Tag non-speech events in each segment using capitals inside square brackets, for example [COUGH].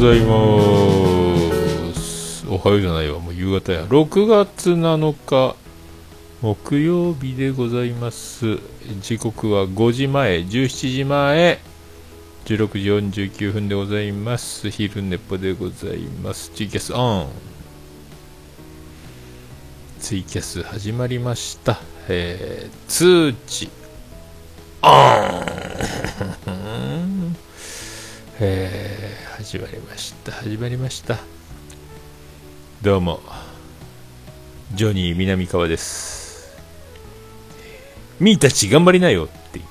ざいます。おはようじゃないわ。もう夕方や。6月7日木曜日でございます。時刻は5時前17時前。16時49分でございます。昼寝っぽでございます。ツイキャスオン。ツイキャス始まりました。えー、通知オン。えー、始まりました始まりました。どうもジョニー南川です。ミーたち頑張りなよっていうね、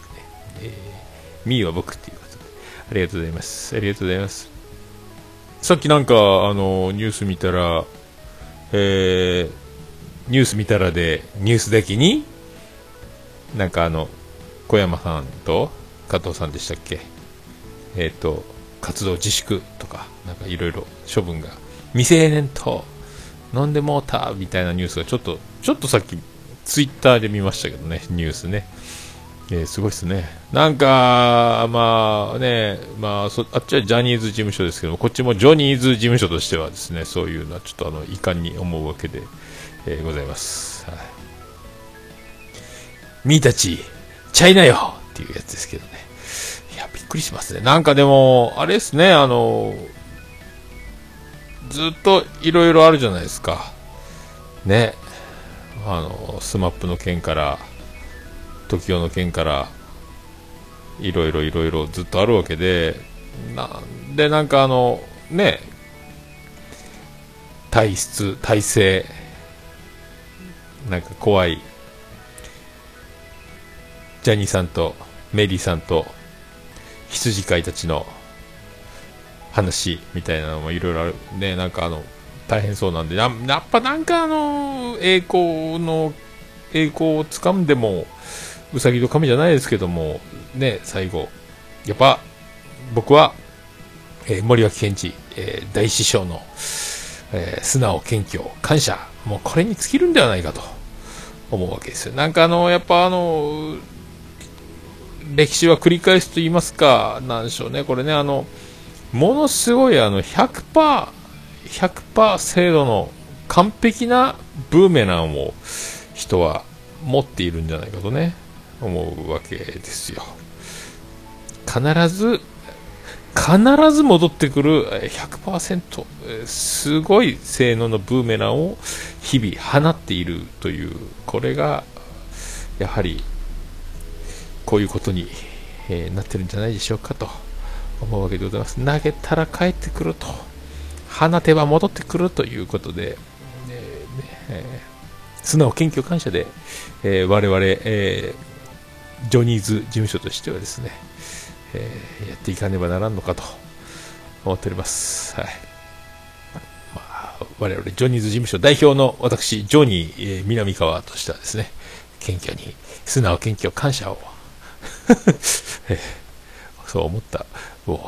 えー、ミーは僕っていうことで。ありがとうございます。ありがとうございます。さっきなんかあのニュース見たらえー、ニュース見たらでニュースだけになんかあの小山さんと加藤さんでしたっけ？えっ、ー、と活動自粛とか、なんかいろいろ処分が、未成年と飲んでもうたみたいなニュースがちょっと、ちょっとさっきツイッターで見ましたけどね、ニュースね。えー、すごいっすね。なんか、まあね、まあそ、あっちはジャニーズ事務所ですけど、こっちもジョニーズ事務所としてはですね、そういうのはちょっとあの、遺憾に思うわけで、えー、ございます。はい。みーたち、ちゃいなよっていうやつですけどね。や、びっくりしますね。なんかでも、あれですね、あの、ずっといろいろあるじゃないですか。ね。あの、スマップの件から、TOKIO の件から、いろいろいろいろずっとあるわけで、なんでなんかあの、ね、体質、体制、なんか怖い、ジャニーさんとメリーさんと羊飼いたちの話みたいなのもいろいろある。ねなんかあの大変そうなんで。やっぱなんかあの栄光の栄光をつかんでもうさぎと亀じゃないですけどもね最後。やっぱ僕は、えー、森脇健児、えー、大師匠の、えー、素直謙虚感謝。もうこれに尽きるんではないかと思うわけですよ。なんかあのやっぱあの歴史は繰り返すと言いますか、なんでしょうね、これね、あの、ものすごいあの100%、100%精度の完璧なブーメランを人は持っているんじゃないかとね、思うわけですよ。必ず、必ず戻ってくる100%、すごい性能のブーメランを日々放っているという、これが、やはりこういうことに、えー、なってるんじゃないでしょうかと思うわけでございます。投げたら帰ってくると、放てば戻ってくるということで、えーねえー、素直、謙虚、感謝で、えー、我々、えー、ジョニーズ事務所としてはですね、えー、やっていかねばならんのかと思っております。はいまあ、我々ジョニーズ事務所代表の私、ジョニー、えー、南川としてはですね、謙虚に、素直、謙虚、感謝を [LAUGHS] そう思った。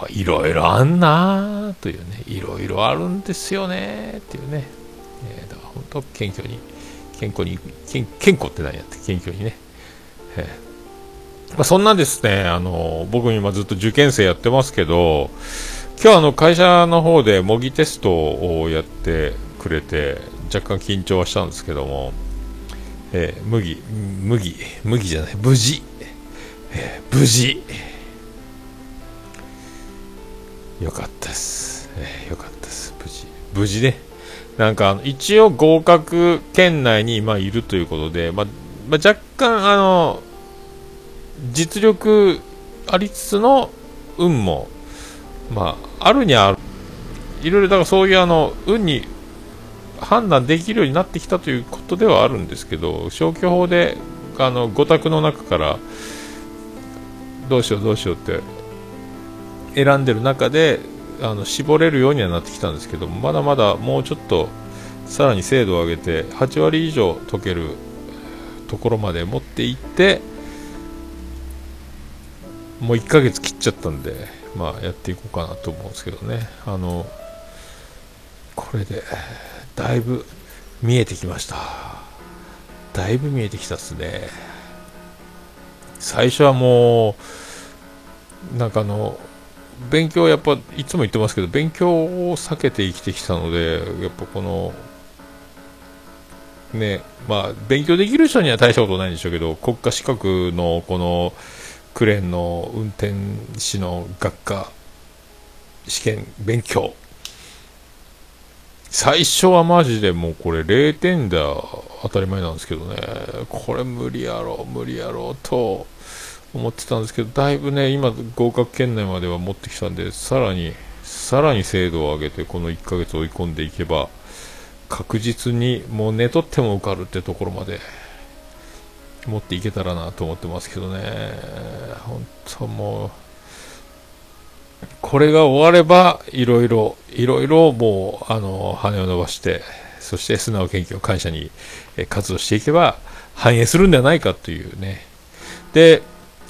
いろいろあんなというね、いろいろあるんですよねっていうね。えー、だから本当、謙虚に、健康に、健健康って何やって、謙虚にね。えー、まあ、そんなですね、あの、僕今ずっと受験生やってますけど、今日あの会社の方で模擬テストをやってくれて、若干緊張はしたんですけども、えー、麦、麦、麦じゃない、無事、無事。よかったです、えー、よかったです。無事。無事ね。なんか一応合格圏内に今いるということで、ま、まあ、若干あの実力ありつつの運もまああるにはある。いろいろだからそういうあの運に判断できるようになってきたということではあるんですけど消去法であの5択の中からどうしようどうしようって選んでる中であの絞れるようにはなってきたんですけどまだまだもうちょっとさらに精度を上げて8割以上解けるところまで持っていってもう1ヶ月切っちゃったんで、まあ、やっていこうかなと思うんですけどね。あのこれでだいぶ見えてきました。だいぶ見えてきたっすね。最初はもうなんかあの勉強やっぱいつも言ってますけど勉強を避けて生きてきたのでやっぱこのねまあ勉強できる人には大したことないんでしょうけど国家資格のこのクレーンの運転士の学科試験勉強最初はマジでもうこれ0点で当たり前なんですけどね。これ無理やろ無理やろうと思ってたんですけどだいぶね今合格圏内までは持ってきたんでさらにさらに精度を上げてこの1ヶ月追い込んでいけば確実にもう寝とっても受かるってところまで持っていけたらなと思ってますけどね。本当もうこれが終わればいろいろいろいろもうあの羽を伸ばしてそして素直研究を感謝に活動していけば反映するんではないかというね。で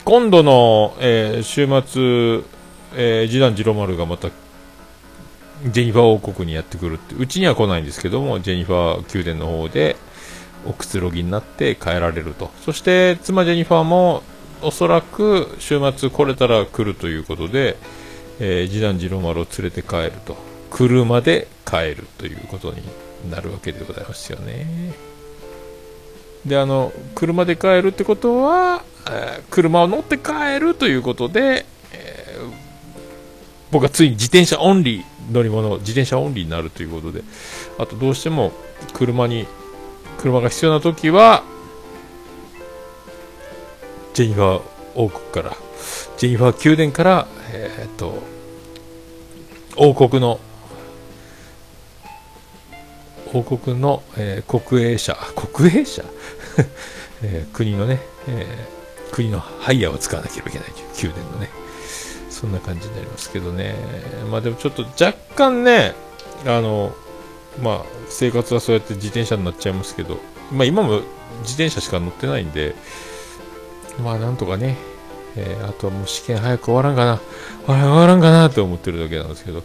今度の、えー、週末、えー、次男次郎丸がまたジェニファー王国にやってくるってうちには来ないんですけどもジェニファー宮殿の方でおくつろぎになって帰られると。そして妻ジェニファーもおそらく週末来れたら来るということで、えー、次男次郎丸を連れて帰ると。車で帰るということになるわけでございますよね。であの車で帰るってことは、えー、車を乗って帰るということで、えー、僕はついに自転車オンリー乗り物自転車オンリーになるということであとどうしても車に車が必要な時はジェニファー王国からジェニファー宮殿からえー、っと王国の王国の、えー、国営者国営者、[LAUGHS] えー、国のね、えー、国のハイヤーを使わなければいけないという宮殿のねそんな感じになりますけどね。まあでもちょっと若干ね、あの、まあ生活はそうやって自転車になっちゃいますけど、まあ今も自転車しか乗ってないんで、まあなんとかね、えー、あとはもう試験早く終わらんかな、終わらんかなって思ってるだけなんですけど、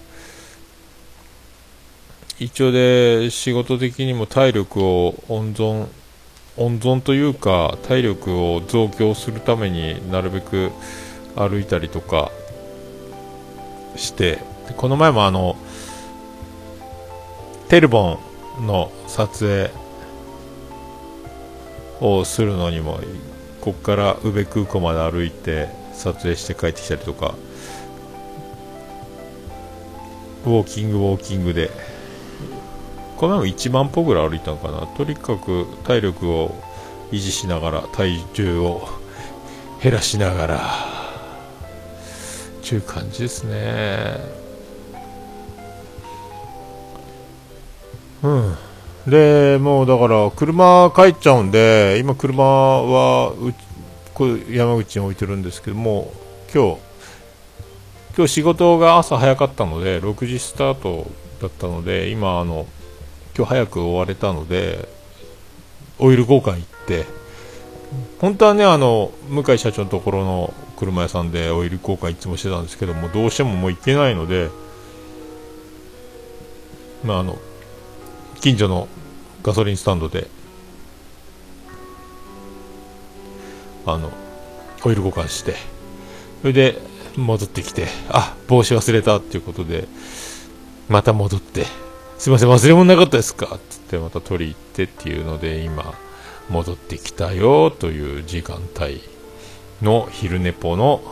一応で仕事的にも体力を温存、温存というか体力を増強するためになるべく歩いたりとかしてこの前もあのテルボンの撮影をするのにもここから宇部空港まで歩いて撮影して帰ってきたりとか。ウォーキングウォーキングで。この前も1万歩ぐらい歩いたのかな。とにかく体力を維持しながら体重を減らしながら。ちゅう感じですね。うん。でもうだから車帰っちゃうんで今車はう山口に置いてるんですけども今日今日仕事が朝早かったので6時スタートだったので今あの今日早く終われたのでオイル交換行って本当はねあの向井社長のところの車屋さんでオイル交換いつもしてたんですけどもどうしてももう行けないのでまああの近所のガソリンスタンドであのオイル交換してそれで戻ってきてあ帽子忘れたっていうことでまた戻ってすいません忘れ物なかったですか？っつってまた取り行ってっていうので今戻ってきたよという時間帯の昼寝ぽの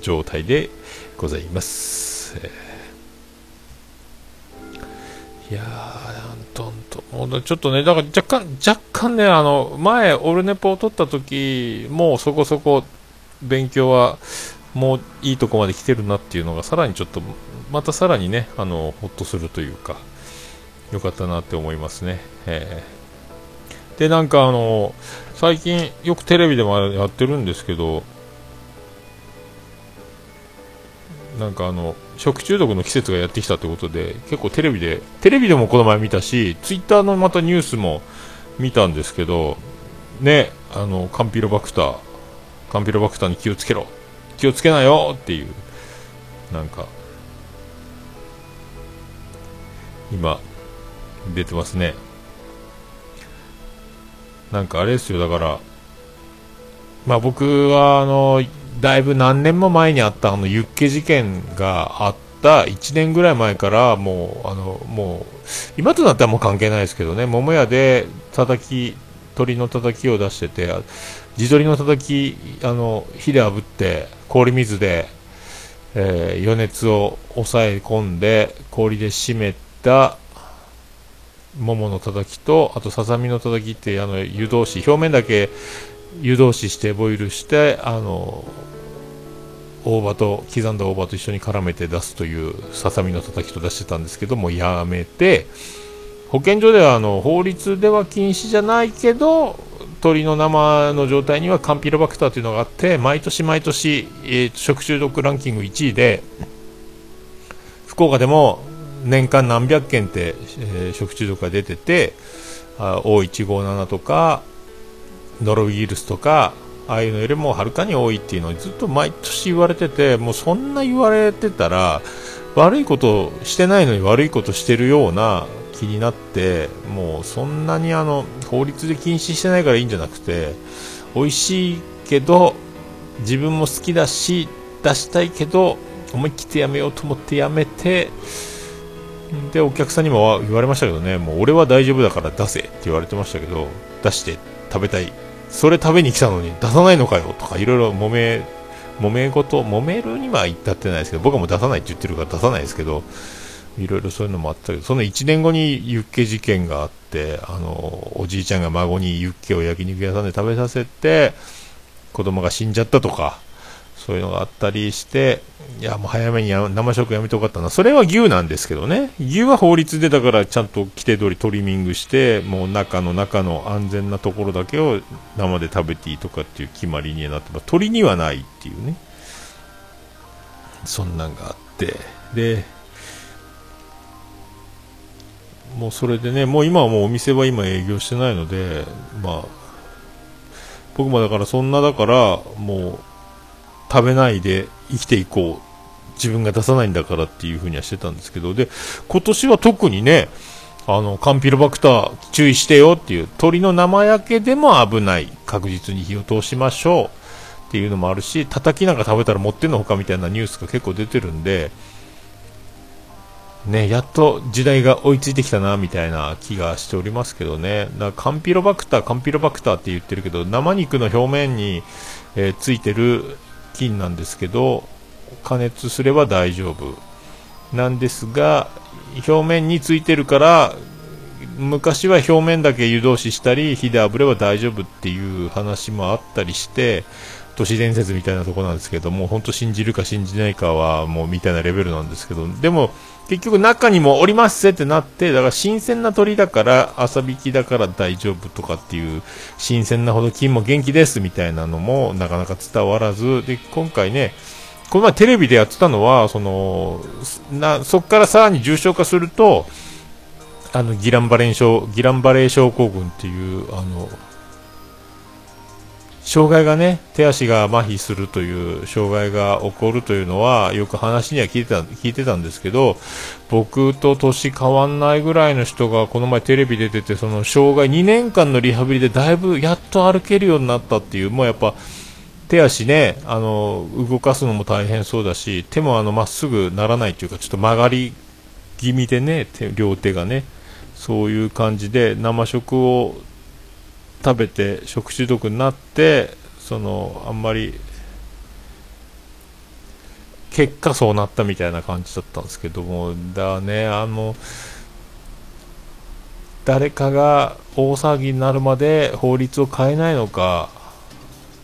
状態でございます。いやー、どんと、ちょっとね、だから若干、若干ね、あの、前、オルネポを取った時もうそこそこ勉強は、もういいとこまで来てるなっていうのが、さらにちょっと、またさらにね、あの、ほっとするというか、よかったなって思いますね。えーでなんかあの最近よくテレビでもやってるんですけどなんかあの食中毒の季節がやってきたということで結構テレビでテレビでもこの前見たしツイッターのまたニュースも見たんですけどねあのカンピロバクターカンピロバクターに気をつけろ気をつけなよっていうなんか今出てますね。なんかあれですよ、だから、まあ僕はあの、だいぶ何年も前にあったあのユッケ事件があった1年ぐらい前からもうあのもう今となってはもう関係ないですけどね。桃屋で叩き鶏の叩きを出してて地鶏の叩きあの火で炙って氷水で、えー、余熱を抑え込んで氷で締めたもものたたきとあとささみのたたきってあの湯通し表面だけ湯通ししてボイルしてあの大葉と刻んだ大葉と一緒に絡めて出すというささみのたたきと出してたんですけどもやめて保健所ではあの法律では禁止じゃないけど鶏の生の状態にはカンピロバクターというのがあって毎年毎年、えー、食中毒ランキング1位で福岡でも年間何百件って、えー、食中毒が出てて O157 とかノロウイルスとかああいうのよりもはるかに多いっていうのをずっと毎年言われててもうそんな言われてたら悪いことしてないのに悪いことしてるような気になってもうそんなにあの法律で禁止してないからいいんじゃなくて美味しいけど自分も好きだし出したいけど思い切ってやめようと思ってやめてでお客さんにも言われましたけどねもう俺は大丈夫だから出せって言われてましたけど出して食べたい。それ食べに来たのに出さないのかよとかいろいろ揉め揉め事揉めるには至ってないですけど僕はもう出さないって言ってるから出さないですけどいろいろそういうのもあったけどその1年後にユッケ事件があってあのおじいちゃんが孫にユッケを焼肉屋さんで食べさせて子供が死んじゃったとかそういうのがあったりしていやもう早めに生食やめてよかったな。それは牛なんですけどね。牛は法律でだからちゃんと規定通りトリミングしてもう中の中の安全なところだけを生で食べていいとかっていう決まりになって鳥にはないっていうね。そんなんがあって。でもうそれでね、もう今はもうお店は今営業してないので、まあ、僕もだからそんなだから、もう食べないで生きていこう。自分が出さないんだからっていうふうにはしてたんですけど、で、今年は特にね、あの、カンピロバクター注意してよっていう、鳥の生焼けでも危ない。確実に火を通しましょうっていうのもあるし、叩きなんか食べたら持ってんのほかみたいなニュースが結構出てるんで、ね、やっと時代が追いついてきたなみたいな気がしておりますけどね、だカンピロバクター、カンピロバクターって言ってるけど、生肉の表面に、えー、ついてる菌なんですけど、加熱すれば大丈夫。なんですが、表面についてるから、昔は表面だけ湯通ししたり、火で炙れば大丈夫っていう話もあったりして、都市伝説みたいなとこなんですけども、本当信じるか信じないかはもうみたいなレベルなんですけど、でも、結局中にもおりますぜってなって、だから新鮮な鳥だから、朝引きだから大丈夫とかっていう、新鮮なほど金も元気ですみたいなのもなかなか伝わらず、で、今回ね、この前テレビでやってたのは、その、な、そこからさらに重症化すると、あの、ギランバレン症、ギランバレー症候群っていう、あの、障害がね、手足が麻痺するという障害が起こるというのは、よく話には聞いてた聞いてたんですけど、僕と年変わんないぐらいの人がこの前テレビ出てて、その障害2年間のリハビリでだいぶやっと歩けるようになったっていう、もうやっぱ、手足ね、あの、動かすのも大変そうだし、手もあの、まっすぐならないというか、ちょっと曲がり気味でね、両手がね、そういう感じで生食を食べて食中毒になってそのあんまり結果そうなったみたいな感じだったんですけどもだねあの誰かが大騒ぎになるまで法律を変えないのか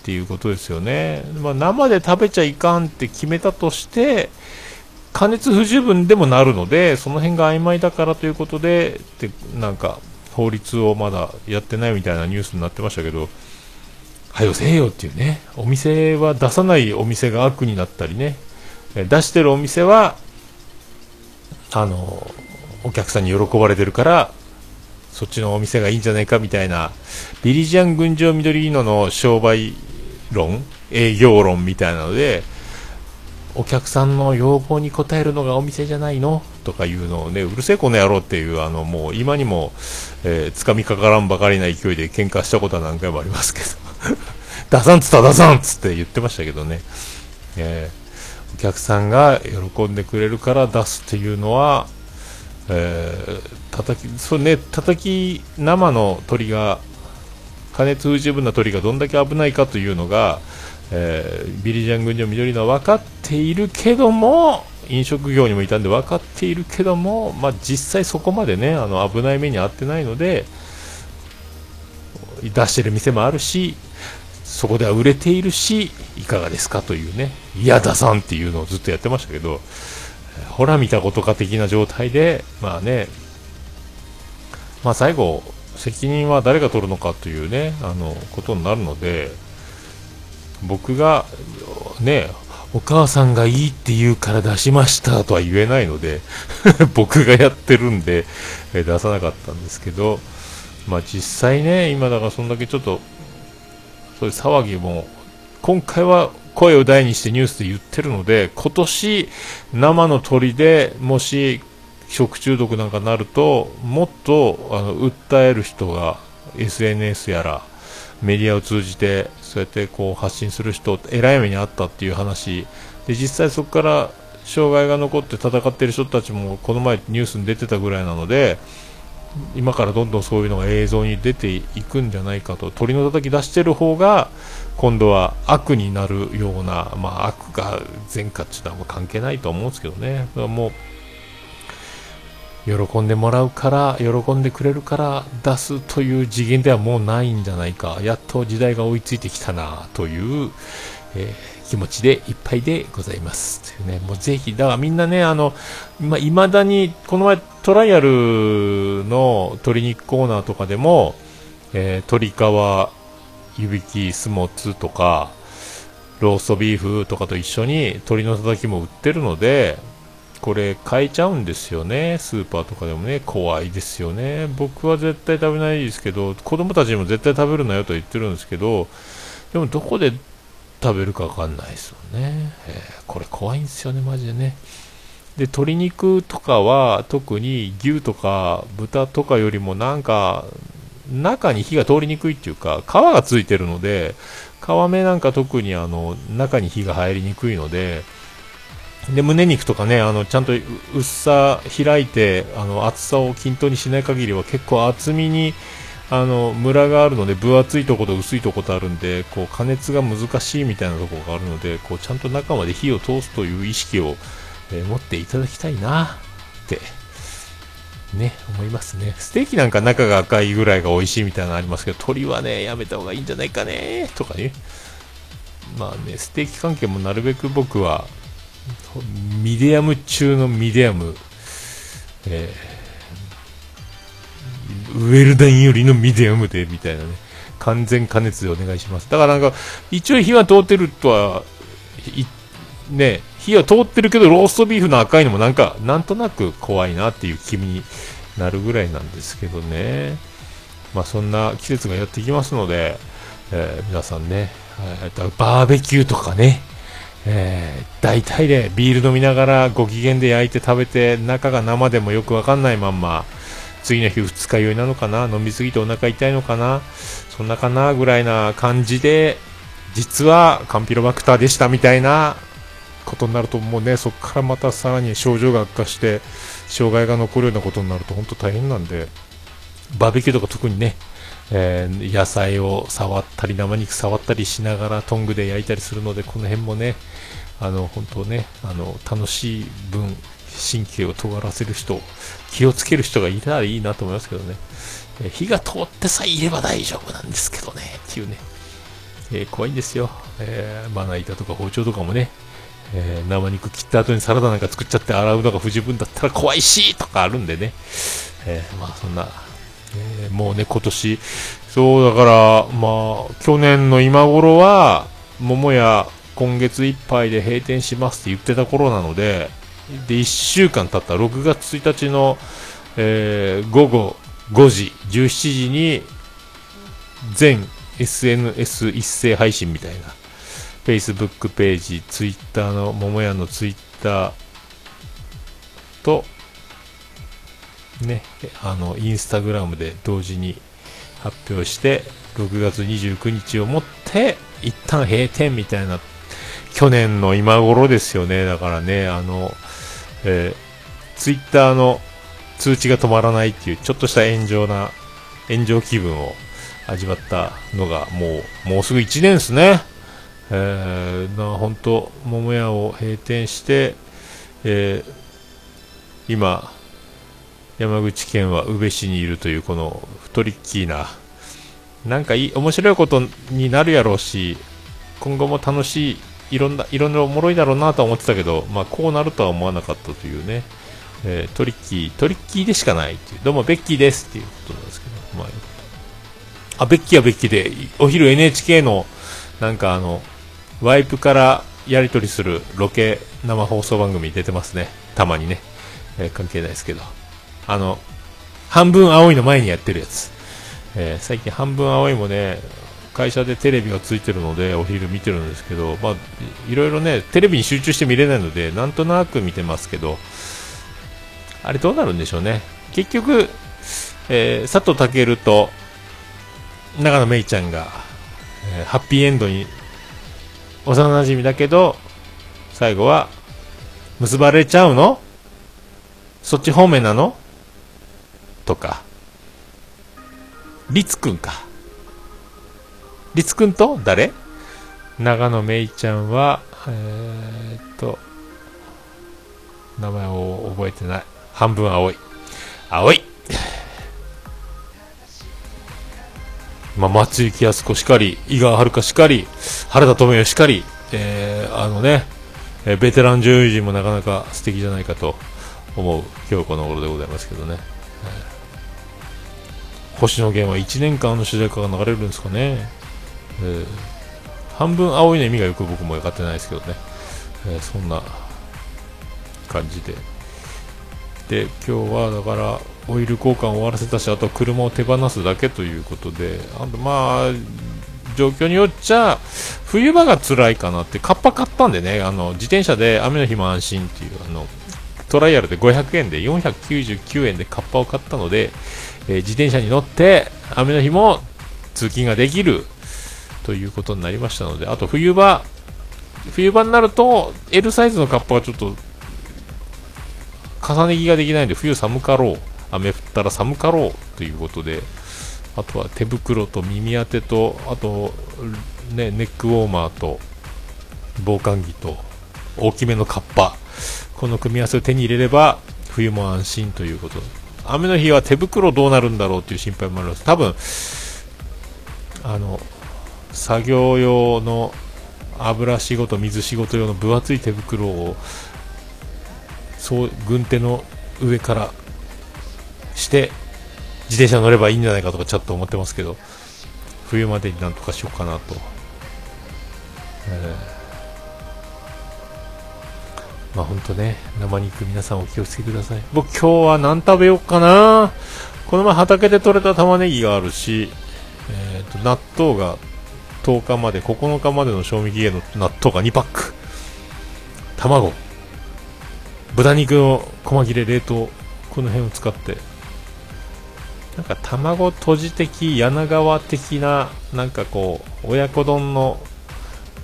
っていうことですよね、まあ、生で食べちゃいかんって決めたとして加熱不十分でもなるのでその辺が曖昧だからということででなんか法律をまだやってないみたいなニュースになってましたけど、はよせえよっていうね、お店は出さないお店が悪になったりね、出してるお店は、あの、お客さんに喜ばれてるから、そっちのお店がいいんじゃないかみたいな、ビリジアン群青緑色の商売論、営業論みたいなので、お客さんの要望に応えるのがお店じゃないのとかいうのをね、うるせえこの野郎っていう、あの、もう今にも、えー、つかみかからんばかりな勢いで喧嘩したことは何回もありますけど [LAUGHS] 出さんつったら出さんっつって言ってましたけどね。えー、お客さんが喜んでくれるから出すっていうのは、えー、叩き、そうね、叩き、生の鳥が、加熱不十分な鳥がどんだけ危ないかというのが、えー、ビリジャン軍上緑のは分かっているけども、飲食業にもいたんで分かっているけども、まあ、実際そこまでね、あの危ない目に遭ってないので、出してる店もあるし、そこでは売れているし、いかがですかというね、嫌ださんっていうのをずっとやってましたけど、ほら見たことか的な状態で、まあね、まあ最後、責任は誰が取るのかというね、あの、ことになるので、僕が、ね、お母さんがいいって言うから出しましたとは言えないので [LAUGHS] 僕がやってるんで、え出さなかったんですけど、まあ実際ね、今だからそんだけちょっと、そういう騒ぎも、今回は声を大にしてニュースで言ってるので、今年生の鳥でもし食中毒なんかなると、もっとあの訴える人が SNS やらメディアを通じてそうやってこう発信する人、えらい目にあったっていう話、で実際そこから障害が残って戦っている人たちもこの前ニュースに出てたぐらいなので、今からどんどんそういうのが映像に出ていくんじゃないかと。鳥の叩き出してる方が今度は悪になるような、まあ、悪が善かっていうのは関係ないと思うんですけどね。もう喜んでもらうから喜んでくれるから出すという次元ではもうないんじゃないかやっと時代が追いついてきたなという、えー気持ちでいっぱいでございます。というね、もうぜひ、だからみんなね、あのい、まあ、未だに、この前トライアルの鶏肉コーナーとかでも、えー、鶏皮、湯引き、スモツとか、ローストビーフとかと一緒に鶏のたたきも売ってるので、これ買えちゃうんですよね。スーパーとかでもね、怖いですよね。僕は絶対食べないですけど、子供たちにも絶対食べるなよと言ってるんですけど、でもどこで食べるか分かんないですよね、えー、これ怖いんですよねマジでねで鶏肉とかは特に牛とか豚とかよりもなんか中に火が通りにくいっていうか皮がついてるので皮目なんか特にあの中に火が入りにくいのでで胸肉とかねあのちゃんと薄さ開いてあの厚さを均等にしない限りは結構厚みにあのムラがあるので分厚いとこと薄いとことあるんでこう加熱が難しいみたいなところがあるのでこうちゃんと中まで火を通すという意識を、えー、持っていただきたいなってね思いますね。ステーキなんか中が赤いぐらいが美味しいみたいなのありますけど鶏はねやめた方がいいんじゃないかねとかね。まあねステーキ関係もなるべく僕はミディアム中のミディアム、えーウェルダンよりのミディアムで、みたいなね。完全加熱でお願いします。だからなんか、一応火は通ってるとは、ね、火は通ってるけど、ローストビーフの赤いのもなんか、なんとなく怖いなっていう気味になるぐらいなんですけどね。まあそんな季節がやってきますので、えー、皆さんね、えー、バーベキューとかね、えー、大体でビール飲みながらご機嫌で焼いて食べて中が生でもよくわかんないまんま次の日二日酔いなのかな飲みすぎてお腹痛いのかなそんなかなぐらいな感じで実はカンピロバクターでしたみたいなことになるともうねそこからまたさらに症状が悪化して障害が残るようなことになると本当大変なんでバーベキューとか特にね、えー、野菜を触ったり生肉触ったりしながらトングで焼いたりするのでこの辺もねあの本当ねあの楽しい分神経を尖らせる人、気をつける人がいたらいいなと思いますけどね。え火が通ってさえいれば大丈夫なんですけどね、っていうね。えー、怖いんですよ。え、まな板とか包丁とかもね、えー、生肉切った後にサラダなんか作っちゃって洗うのが不十分だったら怖いしとかあるんでね。えまあそんな、えもうね、今年、そうだから、まあ、去年の今頃は、桃屋今月いっぱいで閉店しますって言ってた頃なので、で1週間経った6月1日の、えー、午後5時17時に全 SNS 一斉配信みたいな Facebook ページ Twitter の桃屋の Twitter とねあのインスタグラムで同時に発表して6月29日をもって一旦閉店みたいな去年の今頃ですよね。だからねあの、えー、ツイッターの通知が止まらないっていうちょっとした炎上な炎上気分を味わったのがもうもうすぐ1年ですね。えー、な本当桃屋を閉店して、えー、今山口県は宇部市にいるというこのトリッキーななんかいい面白いことになるやろうし今後も楽しいいろんないろんなおもろいだろうなとは思ってたけど、まあ、こうなるとは思わなかったというね、えー、トリッキートリッキーでしかないっていうどうもベッキーですっていうことなんですけど、まあ、あベッキーはベッキーでお昼 NHK のなんかあのワイプからやり取りするロケ生放送番組出てますね。たまにね。えー、関係ないですけど。あの、半分青いの前にやってるやつ。えー、最近半分青いもね、会社でテレビがついてるのでお昼見てるんですけど、まあ、いろいろね、テレビに集中して見れないので、なんとなく見てますけど、あれどうなるんでしょうね。結局、えー、佐藤健と長野めいちゃんが、えー、ハッピーエンドに幼馴染だけど、最後は、結ばれちゃうの？そっち方面なの？とか。律くんか。律くんと？誰？長野めいちゃんは、えー、っと、名前を覚えてない。半分青い。青いまあ、松雪靖子しかり、井川遥しかり、原田知世しかり、えー、あのね、えー、ベテラン女優陣もなかなか素敵じゃないかと思う今日この頃でございますけどね。星野源は1年間の主題歌が流れるんですかね。えー、半分青いの意味がよく僕も分かってないですけどね。えー、そんな感じで。で、今日はだから、オイル交換を終わらせたし、あと車を手放すだけということで、あとまあ、状況によっちゃ、冬場が辛いかなって、カッパ買ったんでね、あの、自転車で雨の日も安心っていう、あの、トライアルで500円で499円でカッパを買ったので、えー、自転車に乗って雨の日も通勤ができるということになりましたので、あと冬場、冬場になると L サイズのカッパがちょっと重ね着ができないんで冬寒かろう雨降ったら寒かろうということで、あとは手袋と耳当てと、あと、ね、ネックウォーマーと、防寒着と、大きめのカッパ、この組み合わせを手に入れれば、冬も安心ということ。雨の日は手袋どうなるんだろうという心配もあります。多分、あの、作業用の油仕事、水仕事用の分厚い手袋を、そう、軍手の上からして自転車乗ればいいんじゃないかとかちょっと思ってますけど冬までになんとかしようかなと、えー、まあ本当ね生肉皆さんお気をつけください。僕今日は何食べようかな。この前畑で採れた玉ねぎがあるし、えーと、納豆が10日まで9日までの賞味期限の納豆が2パック。卵豚肉の細切れ冷凍この辺を使って。なんか卵とじ的柳川的ななんかこう親子丼の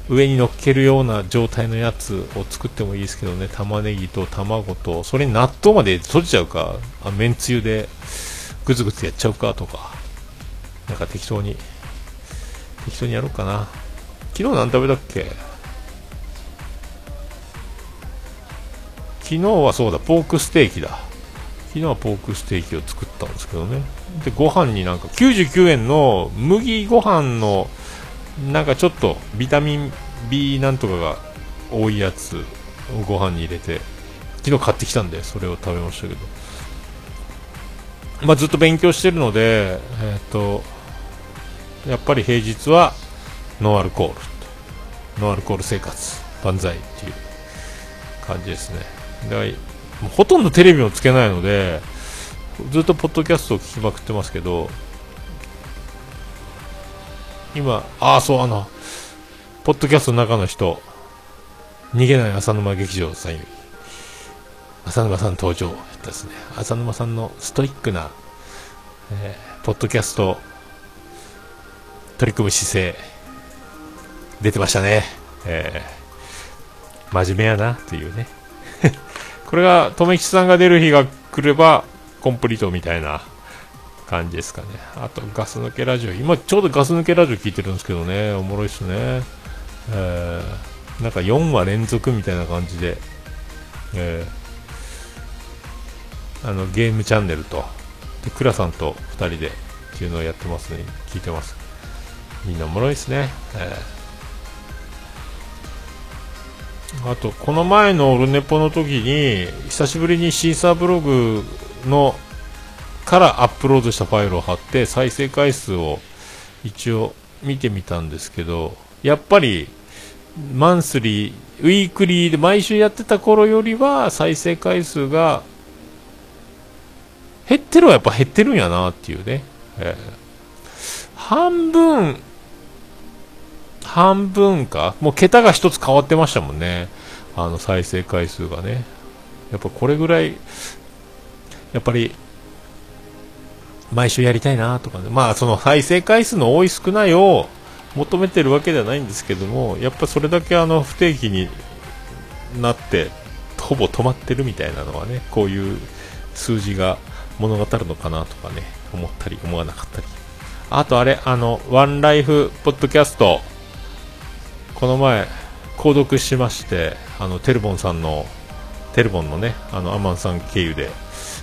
上に乗っけるような状態のやつを作ってもいいですけどね。玉ねぎと卵とそれに納豆まで閉じちゃうか。あめんつゆでグツグツやっちゃうかとか。なんか適当に適当にやろうかな。昨日何食べたっけ？昨日はそうだポークステーキだ。昨日はポークステーキを作ったんですけどね。でご飯になんか99円の麦ご飯のなんかちょっとビタミン B なんとかが多いやつをご飯に入れて昨日買ってきたんでそれを食べましたけど。まあ、ずっと勉強してるので、えーと、やっぱり平日はノンアルコールノンアルコール生活万歳っていう感じですね。でほとんどテレビもつけないのでずっとポッドキャストを聞きまくってますけど今ああそうあのポッドキャストの中の人逃げない浅沼劇場さん浅沼さん登場ですね浅沼さんのストイックな、えー、ポッドキャスト取り組む姿勢、出てましたね。えー、真面目やなっていうね。[LAUGHS] これが、とめきちさんが出る日が来れば、コンプリートみたいな感じですかね。あと、ガス抜けラジオ。今、ちょうどガス抜けラジオ聞いてるんですけどね、おもろいっすね。えー、なんか4話連続みたいな感じで、えー、あの、ゲームチャンネルと、で、クラさんと2人でっていうのをやってますね。聞いてます。みんなおもろいっすね。えーあと、この前のオルネポの時に、久しぶりにシーサーブログの、からアップロードしたファイルを貼って、再生回数を一応見てみたんですけど、やっぱり、マンスリー、ウィークリーで毎週やってた頃よりは、再生回数が、減ってるはやっぱ減ってるんやなっていうね。えー、半分、半分かもう桁が1つ変わってましたもんね。あの再生回数がね。やっぱこれぐらい、やっぱり、毎週やりたいなとかね。まあその再生回数の多い少ないを求めてるわけではないんですけども、やっぱそれだけあの不定期になって、ほぼ止まってるみたいなのはね、こういう数字が物語るのかなとかね、思ったり思わなかったり。あとあれ、あの、ワンライフポッドキャスト、この前、購読しまして、あの、テルボンさんの、テルボンのね、あの、アマンさん経由で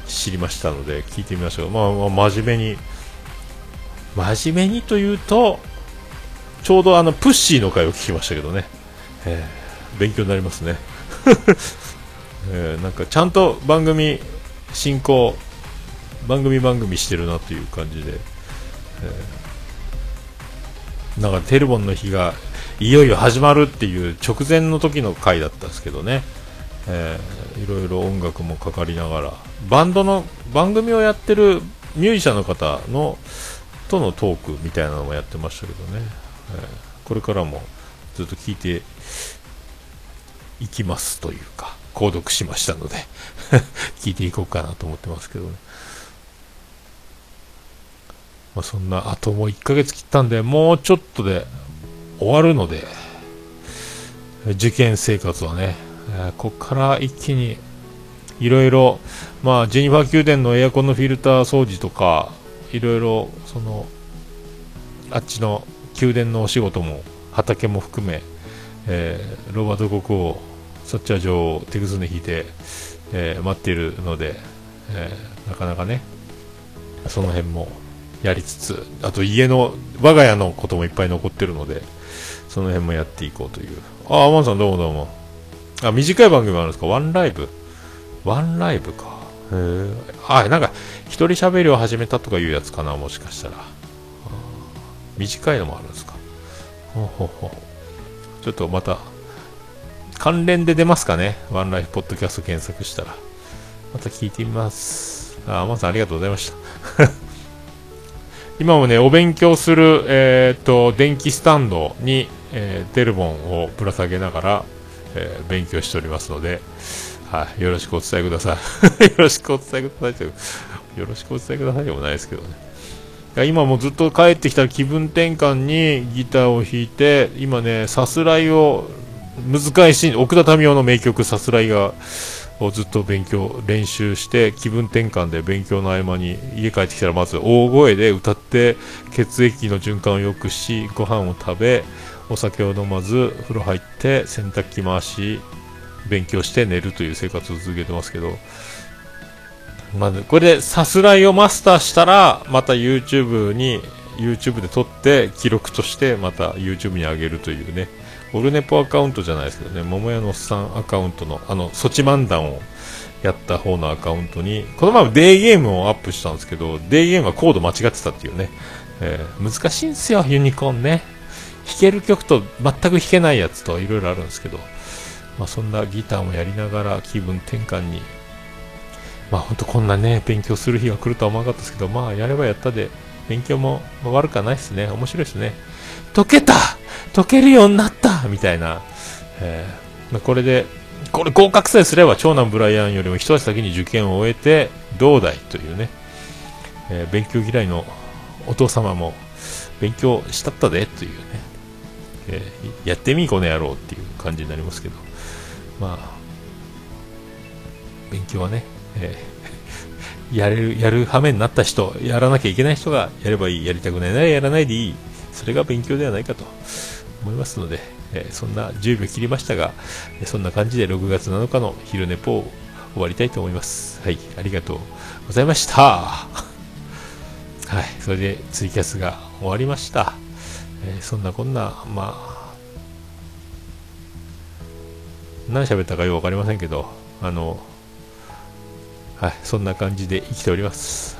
知りましたので、聞いてみましょう。まあ、まあ、真面目に、真面目にというと、ちょうどあの、プッシーの回を聞きましたけどね、えー、勉強になりますね。[LAUGHS] えー、なんか、ちゃんと番組進行、番組番組してるなという感じで、えー、なんかテルボンの日がいよいよ始まるっていう直前の時の回だったんですけどね、えー、いろいろ音楽もかかりながら。バンドの番組をやってるミュージシャンの方のとのトークみたいなのもやってましたけどね、えー、これからもずっと聞いていきますというか購読しましたので [LAUGHS] 聞いていこうかなと思ってますけどね。まあ、そんなあともう1ヶ月切ったんでもうちょっとで終わるので、受験生活はね、ー、ここから一気にいろいろ、まあ、ジェニファー宮殿のエアコンのフィルター掃除とか、いろいろ、その、あっちの宮殿のお仕事も、畑も含め、えー、ローバート国王、サッチャー女王を手ぐずね引いて、えー、待っているので、えー、なかなかね、その辺もやりつつ、あと家の、我が家のこともいっぱい残ってるので、その辺もやっていこうという。あ、アマンさんどうもどうも。あ、短い番組あるんですか？ワンライブワンライブか。へえ。あ、なんか、一人喋りを始めたとかいうやつかな、もしかしたら。短いのもあるんですか？ほほほ。ちょっとまた、関連で出ますかね？ワンライフポッドキャスト検索したら。また聞いてみます。あ、アマさんありがとうございました。[LAUGHS] 今もね、お勉強する、えっ、と、電気スタンドに、えー、デルボンをぶら下げながら、えー、勉強しておりますので、はい、よろしくお伝えください。[LAUGHS] よろしくお伝えくださいという、よろしくお伝えくださいでもないですけどね。今もずっと帰ってきた気分転換にギターを弾いて、今ね、さすらいを、難しい、奥田民生の名曲さすらいが、をずっと勉強、練習して気分転換で勉強の合間に家帰ってきたらまず大声で歌って血液の循環を良くしご飯を食べお酒を飲まず風呂入って洗濯機回し勉強して寝るという生活を続けてますけど、まあ、これでさすらいをマスターしたらまた YouTube に YouTube で撮って記録としてまた YouTube に上げるというね。オルネポアカウントじゃないですけどね。桃屋のおっさんアカウントのあのソチ漫談をやった方のアカウントにこの前デーゲームをアップしたんですけどデーゲームはコード間違ってたっていうね、えー、難しいんですよユニコーンね。弾ける曲と全く弾けないやつといろいろあるんですけど、まあ、そんなギターもやりながら気分転換に。まあ本当こんなね勉強する日が来るとは思わなかったですけどまあやればやったで勉強も悪くはないですね。面白いですね。解けた！解けるようになった！みたいな、えー、まあ、これでこれ合格さえすれば長男ブライアンよりも一足先に受験を終えて同代というね、えー、勉強嫌いのお父様も勉強したったで？というね、えー、やってみこの野郎っていう感じになりますけど、まあ、勉強はね、えー、[LAUGHS] やれる、やる羽目になった人、やらなきゃいけない人がやればいい、やりたくないならやらないでいい、それが勉強ではないかと思いますので、えー、そんな10秒切りましたが、そんな感じで6月7日の昼寝ぽを終わりたいと思います。はい、ありがとうございました。[LAUGHS] はい、それでツイキャスが終わりました。えー、そんなこんな、まあ、何喋ったかよく分かりませんけど、あの、はい、そんな感じで生きております。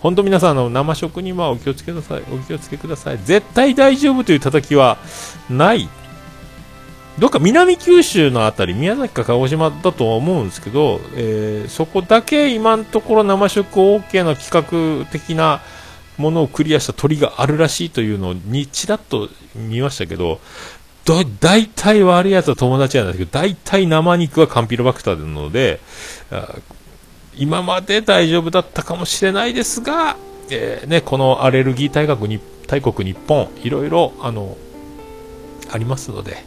本当皆さんあの生食にはお気をつけください。お気をつけください。絶対大丈夫という叩きはないどっか南九州のあたり、宮崎か鹿児島だとは思うんですけど、えー、そこだけ今のところ生食 OK な企画的なものをクリアした鳥があるらしいというのにちらっと見ましたけど、だ、大体悪いやつは友達なんですけど、大体生肉はカンピロバクターなので、今まで大丈夫だったかもしれないですが、えー、ね、このアレルギー大国に大国日本、いろいろ、あの、ありますので、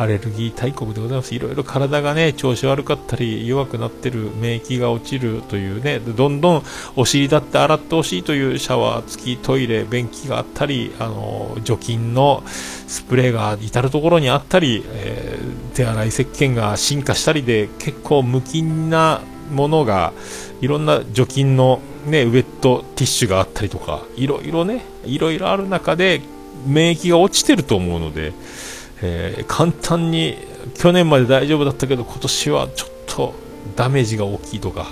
アレルギー大国でございます。いろいろ体がね、調子悪かったり、弱くなってる、免疫が落ちるというね、どんどんお尻だって洗ってほしいというシャワー付きトイレ、便器があったり、あの、除菌のスプレーが至る所にあったり、えー、手洗い石鹸が進化したりで、結構無菌なものが、いろんな除菌のね、ウェットティッシュがあったりとか、いろいろね、いろいろある中で、免疫が落ちてると思うので、えー、簡単に去年まで大丈夫だったけど今年はちょっとダメージが大きいとか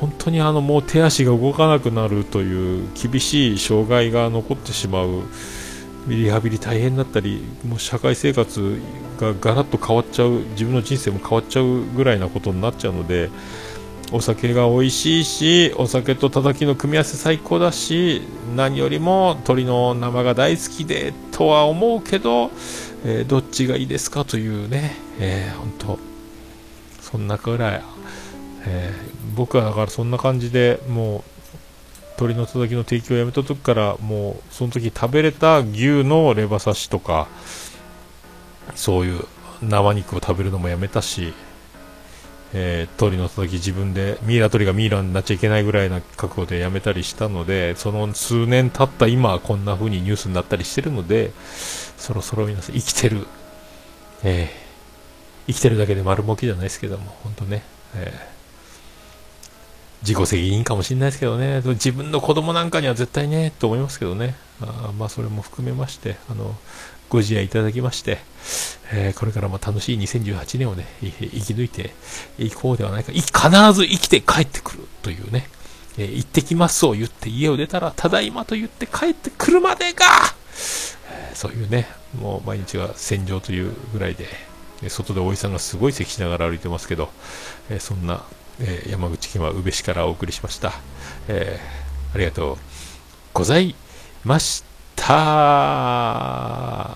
本当にあのもう手足が動かなくなるという厳しい障害が残ってしまうリハビリ大変だったりもう社会生活がガラッと変わっちゃう自分の人生も変わっちゃうぐらいなことになっちゃうのでお酒が美味しいしお酒とたたきの組み合わせ最高だし何よりも鶏の生が大好きでとは思うけどえー、どっちがいいですかというね、えー、本当そんなくらい、えー、僕はだからそんな感じでもう鳥のたたきの提供をやめた時からもうその時食べれた牛のレバ刺しとかそういう生肉を食べるのもやめたし、えー、鳥のたたき自分でミイラ取りがミイラになっちゃいけないぐらいな覚悟でやめたりしたのでその数年経った今はこんな風にニュースになったりしてるのでそろそろ皆さん生きてる、えー、生きてるだけで丸儲けじゃないですけども、本当ね、えー、自己責任かもしれないですけどね、自分の子供なんかには絶対ね、と思いますけどね、あまあそれも含めまして、あの、ご自愛いただきまして、えー、これからも楽しい2018年をね、生き抜いていこうではないか、必ず生きて帰ってくるというね、えー、行ってきますを言って家を出たら、ただいまと言って帰ってくるまでが、そういうね、もう毎日が戦場というぐらいで、外でおじさんがすごい咳しながら歩いてますけど、えそんな、え山口県は宇部市からお送りしました。えー、ありがとうございました。 타